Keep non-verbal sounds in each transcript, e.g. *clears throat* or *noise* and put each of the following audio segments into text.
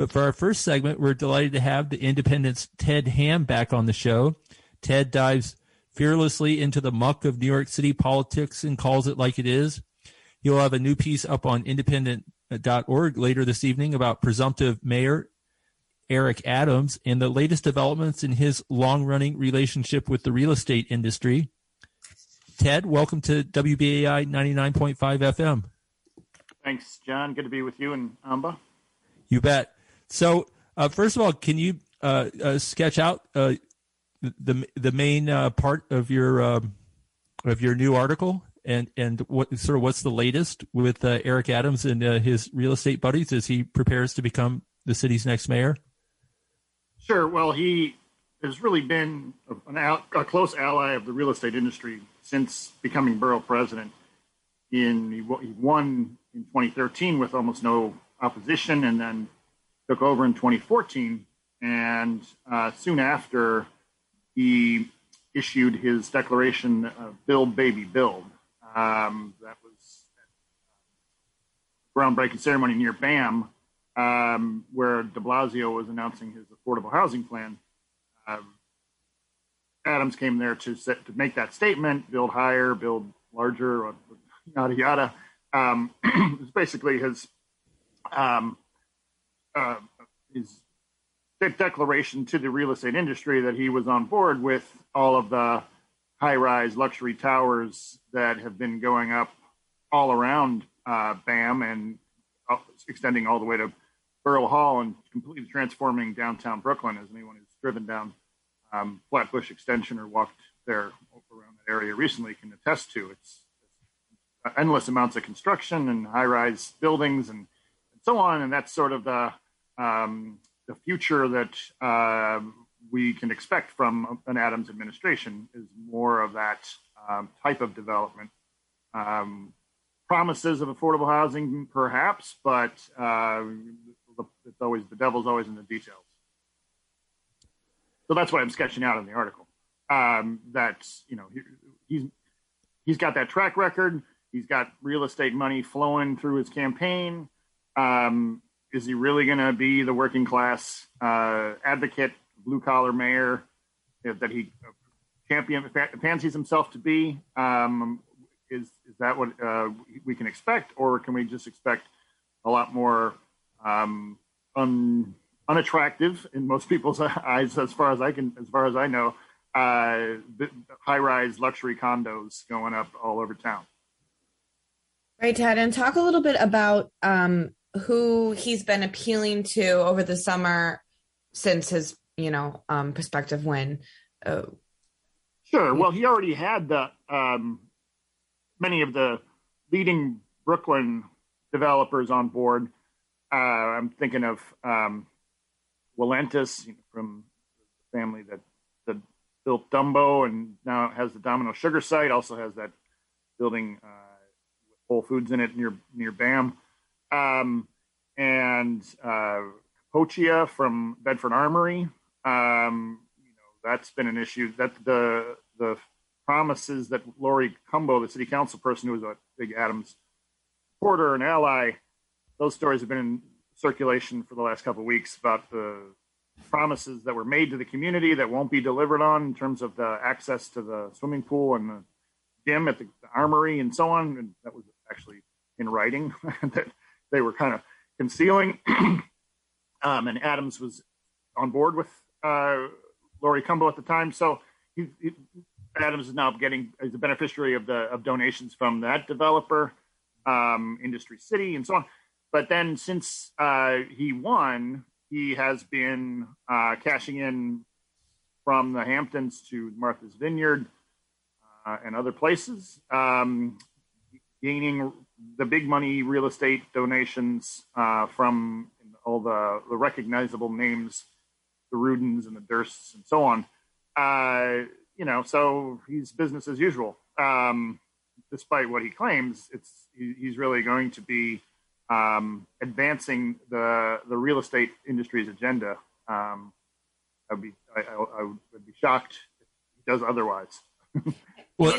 But for our first segment, we're delighted to have the Indypendent's Ted Hamm back on the show. Ted dives fearlessly into the muck of New York City politics and calls it like it is. He'll have a new piece up on indypendent.org later this evening about presumptive mayor Eric Adams and the latest developments in his long running relationship with the real estate industry. Ted, welcome to WBAI 99.5 FM. Thanks, John. Good to be with you and Amba. You bet. So, uh, first of all, can you uh, uh, sketch out uh, the the main uh, part of your um, of your new article and and what sort of what's the latest with uh, Eric Adams and his real estate buddies as he prepares to become the city's next mayor? Sure. Well, he has really been an, a close ally of the real estate industry since becoming borough president. In he won in 2013 with almost no opposition, and then took over in 2014. And uh, soon after, he issued his declaration of "Build, Baby, Build." Um, that was groundbreaking ceremony near BAM, um, where De Blasio was announcing his affordable housing plan. Um, Adams came there to set, to make that statement: build higher, build larger, yada yada. Um, *clears throat* it's basically his um, uh, his declaration to the real estate industry that he was on board with all of the high-rise luxury towers that have been going up all around uh, BAM and uh, extending all the way to Borough Hall and completely transforming downtown Brooklyn. As anyone who's driven down um, Flatbush Extension or walked there around that area recently can attest to, it's, it's endless amounts of construction and high-rise buildings and, and, so on. And that's sort of the the future that uh, we can expect from an Adams administration is more of that um, type of development. Um, promises of affordable housing, perhaps, but uh, it's always the devil's always in the details. So that's why I'm sketching out in the article. Um, that you know he, he's he's got that track record. He's got real estate money flowing through his campaign. Um, is he really going to be the working class uh, advocate, blue collar mayor that he champion fancies himself to be? Um, is is that what uh, we can expect, or can we just expect a lot more um, un, unattractive in most people's *laughs* eyes, as far as I can, as far as I know, uh, high-rise luxury condos going up all over town? Right, Ted, and talk a little bit about um, who he's been appealing to over the summer since his, you know, um, prospective win. Uh, sure. Well, he already had the um, many of the leading Brooklyn developers on board. Uh, I'm thinking of um, from the family that, that built Dumbo and now has the Domino Sugar site. Also has that building uh, Whole Foods in it near near BAM um, and uh, Capoccia from Bedford Armory. Um, you know, that's been an issue. That the the promises that Laurie Cumbo, the city council person who was a big Adams supporter and ally, those stories have been in circulation for the last couple of weeks about the promises that were made to the community that won't be delivered on in terms of the access to the swimming pool and the gym at the, the armory and so on. And that was actually in writing *laughs* that they were kind of concealing. *clears throat* um, and Adams was on board with uh, Laurie Cumbo at the time. So he, he, Adams is now getting is a beneficiary of the of donations from that developer, um, Industry City, and so on. But then since uh, he won, he has been uh, cashing in from the Hamptons to Martha's Vineyard uh, and other places, um, gaining the big money real estate donations uh, from all the, the recognizable names, the Rudins and the Dursts and so on. Uh, you know, so he's business as usual. Um, despite what he claims, it's he, he's really going to be um, advancing the the real estate industry's agenda. Um, I'd be I, I, I, would be shocked if he does otherwise. *laughs* well,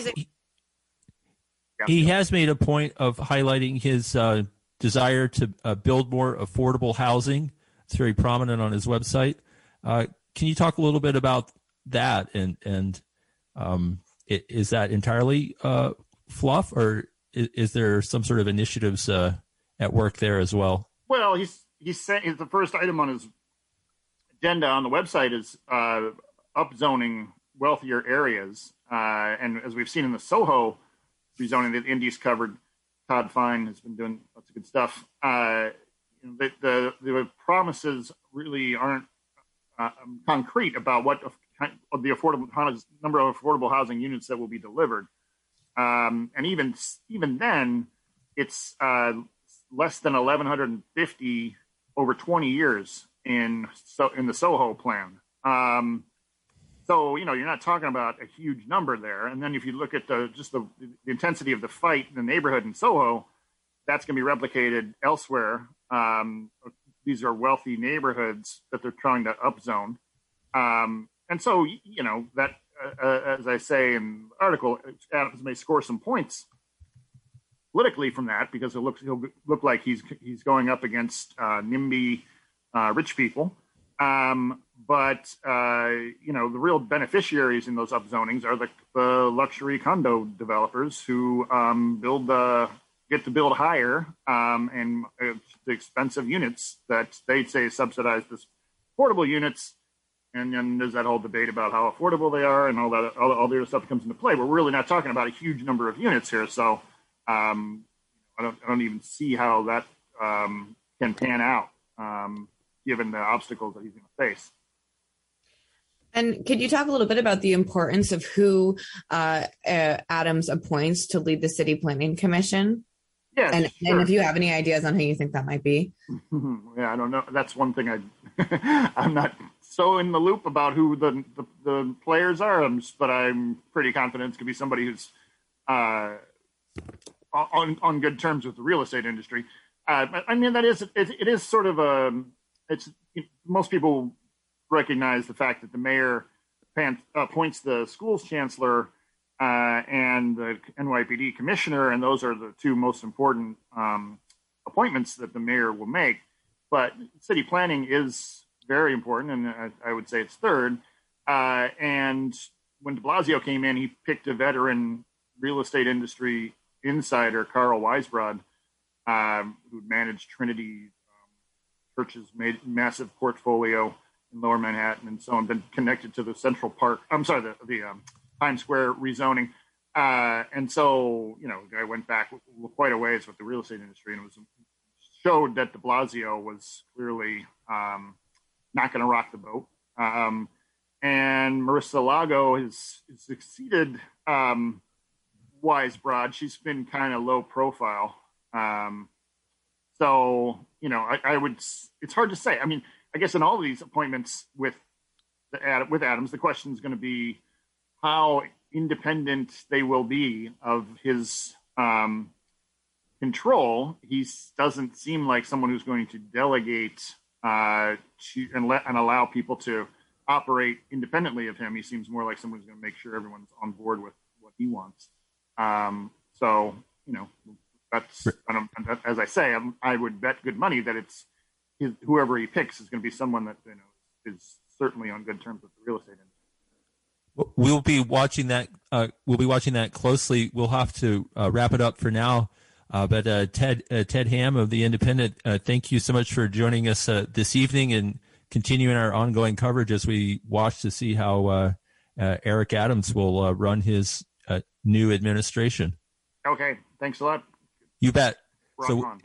he has made a point of highlighting his uh, desire to uh, build more affordable housing. it's very prominent on his website. Uh, can you talk a little bit about that and and um, it, is that entirely uh, fluff or is, is, there some sort of initiatives uh, at work there as well? Well, he's he's saying the first item on his agenda on the website is uh, upzoning wealthier areas, uh, and as we've seen in the Soho rezoning that Indy's covered, Todd Fine has been doing lots of good stuff. Uh, the, the, the promises really aren't uh, concrete about what the affordable number of affordable housing units that will be delivered. Um, and even even then, it's uh, less than 1,150 over 20 years in so in the Soho plan. Um, so you know you're not talking about a huge number there. And then if you look at the just the, the intensity of the fight in the neighborhood in Soho, that's going to be replicated elsewhere. Um, these are wealthy neighborhoods that they're trying to upzone. Um, and so, you know, that, uh, uh, as I say in the article, Adams may score some points politically from that because it looks he'll look like he's he's going up against uh, NIMBY uh, rich people. Um, but uh, you know the real beneficiaries in those upzonings are the, the luxury condo developers who um, build the get to build higher um, and uh, the expensive units that they say subsidize this affordable units. And then there's that whole debate about how affordable they are and all that, all, all the other stuff that comes into play. We're really not talking about a huge number of units here. So um, I, don't, I don't even see how that um, can pan out um, given the obstacles that he's going to face. And could you talk a little bit about the importance of who uh, uh, Adams appoints to lead the City Planning Commission? Yeah, and, sure. and if you have any ideas on who you think that might be. *laughs* yeah, I don't know. That's one thing I *laughs* I'm not so in the loop about who the the, the players are, but I'm pretty confident it's gonna be somebody who's uh, on on good terms with the real estate industry. Uh, I mean, that is it, it is sort of a it's most people recognize the fact that the mayor appoints the schools chancellor uh, and the NYPD commissioner, and those are the two most important um, appointments that the mayor will make. But city planning is very important, and I, I would say it's third. Uh, and when De Blasio came in, he picked a veteran real estate industry insider, Carl Weisbrod, um, who managed Trinity um, Church's massive portfolio in Lower Manhattan, and so on, been connected to the Central Park. I'm sorry, the the um, Times Square rezoning. Uh, and so, you know, I went back quite a ways with the real estate industry and it was showed that de Blasio was clearly um, not going to rock the boat. Um, and Marisa Lago has, has succeeded um, Broad. She's been kind of low profile. Um, so, you know, I, I, would, it's hard to say. I mean, I guess in all of these appointments with the, with Adams, the question is going to be, how independent they will be of his um, control, he doesn't seem like someone who's going to delegate uh, to and let and allow people to operate independently of him. He seems more like someone who's going to make sure everyone's on board with what he wants. Um, so you know, that's I as I say, I'm, i would bet good money that it's his, whoever he picks is going to be someone that you know is certainly on good terms with the real estate industry. We'll be watching that. Uh, we'll be watching that closely. We'll have to uh, wrap it up for now. Uh, but uh, Ted uh, Ted Hamm of the Indypendent, uh, thank you so much for joining us this evening and continuing our ongoing coverage as we watch to see how Eric Adams will run his new administration. Okay, thanks a lot. You bet. Rock so. On